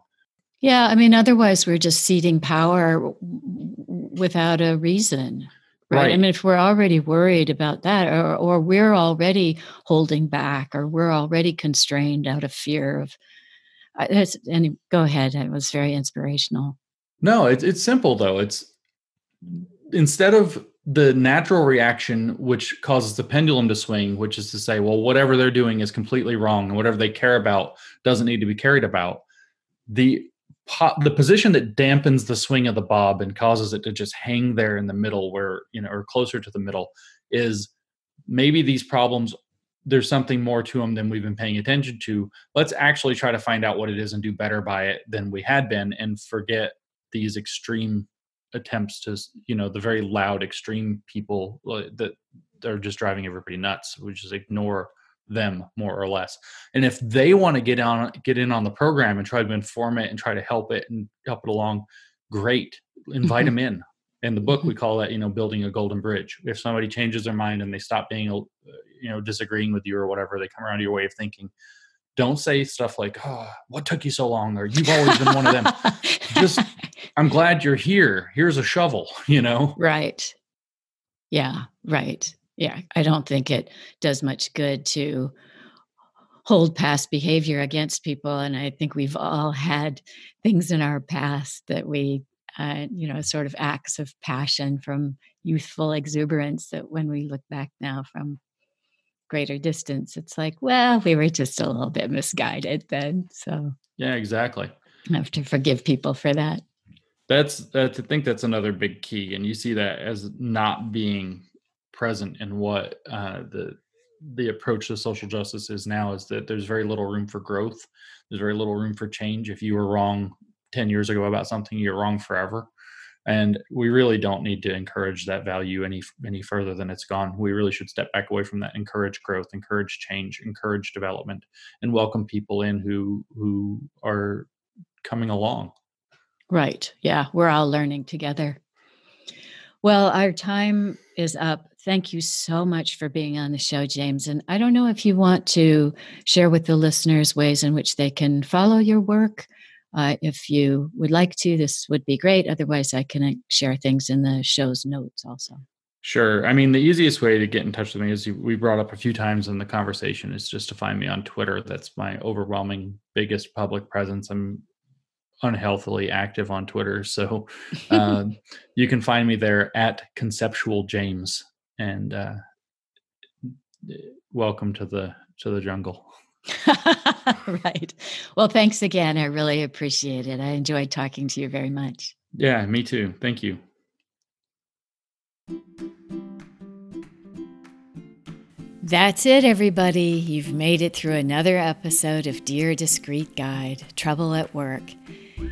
Yeah, I mean, otherwise we're just ceding power without a reason. Right? right. I mean, if we're already worried about that, or, or we're already holding back, or we're already constrained out of fear of. Uh, and go ahead. It was very inspirational. No, it's it's simple though. It's instead of the natural reaction which causes the pendulum to swing which is to say well whatever they're doing is completely wrong and whatever they care about doesn't need to be carried about the the position that dampens the swing of the bob and causes it to just hang there in the middle where you know or closer to the middle is maybe these problems there's something more to them than we've been paying attention to. Let's actually try to find out what it is and do better by it than we had been and forget these extreme attempts to you know the very loud extreme people that are just driving everybody nuts. We just ignore them more or less and if they want to get on get in on the program and try to inform it and try to help it and help it along great invite mm-hmm. them in in the book we mm-hmm. call that you know building a golden bridge if somebody changes their mind and they stop being you know disagreeing with you or whatever they come around to your way of thinking don't say stuff like oh what took you so long or you've always been one of them just I'm glad you're here. Here's a shovel, you know? Right. Yeah, right. Yeah. I don't think it does much good to hold past behavior against people. And I think we've all had things in our past that we, uh, you know, sort of acts of passion from youthful exuberance that when we look back now from greater distance, it's like, well, we were just a little bit misguided then. So, yeah, exactly. I have to forgive people for that that's that's i think that's another big key and you see that as not being present in what uh, the the approach to social justice is now is that there's very little room for growth there's very little room for change if you were wrong 10 years ago about something you're wrong forever and we really don't need to encourage that value any any further than it's gone we really should step back away from that encourage growth encourage change encourage development and welcome people in who who are coming along Right. Yeah. We're all learning together. Well, our time is up. Thank you so much for being on the show, James. And I don't know if you want to share with the listeners ways in which they can follow your work. Uh, if you would like to, this would be great. Otherwise, I can uh, share things in the show's notes also. Sure. I mean, the easiest way to get in touch with me is we brought up a few times in the conversation is just to find me on Twitter. That's my overwhelming biggest public presence. I'm unhealthily active on Twitter. So uh, you can find me there at Conceptual James, and uh, welcome to the to the jungle. right. Well, thanks again. I really appreciate it. I enjoyed talking to you very much. Yeah, me too. Thank you. That's it, everybody. You've made it through another episode of Dear Discreet Guide Trouble at Work.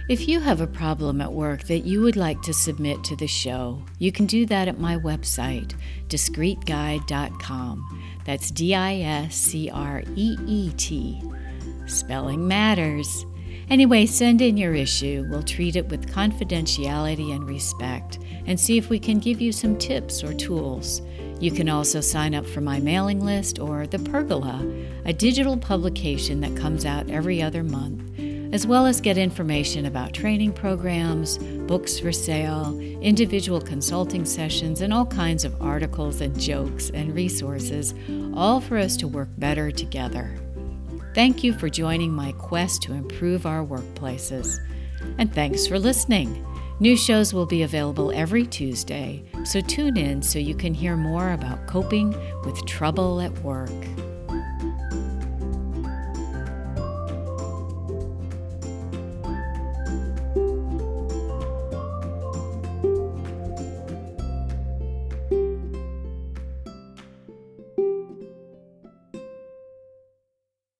If you have a problem at work that you would like to submit to the show, you can do that at my website, discreetguide.com. That's D I S C R E E T. Spelling matters. Anyway, send in your issue. We'll treat it with confidentiality and respect and see if we can give you some tips or tools. You can also sign up for my mailing list or The Pergola, a digital publication that comes out every other month as well as get information about training programs, books for sale, individual consulting sessions, and all kinds of articles and jokes and resources, all for us to work better together. Thank you for joining my quest to improve our workplaces. And thanks for listening. New shows will be available every Tuesday, so tune in so you can hear more about coping with trouble at work.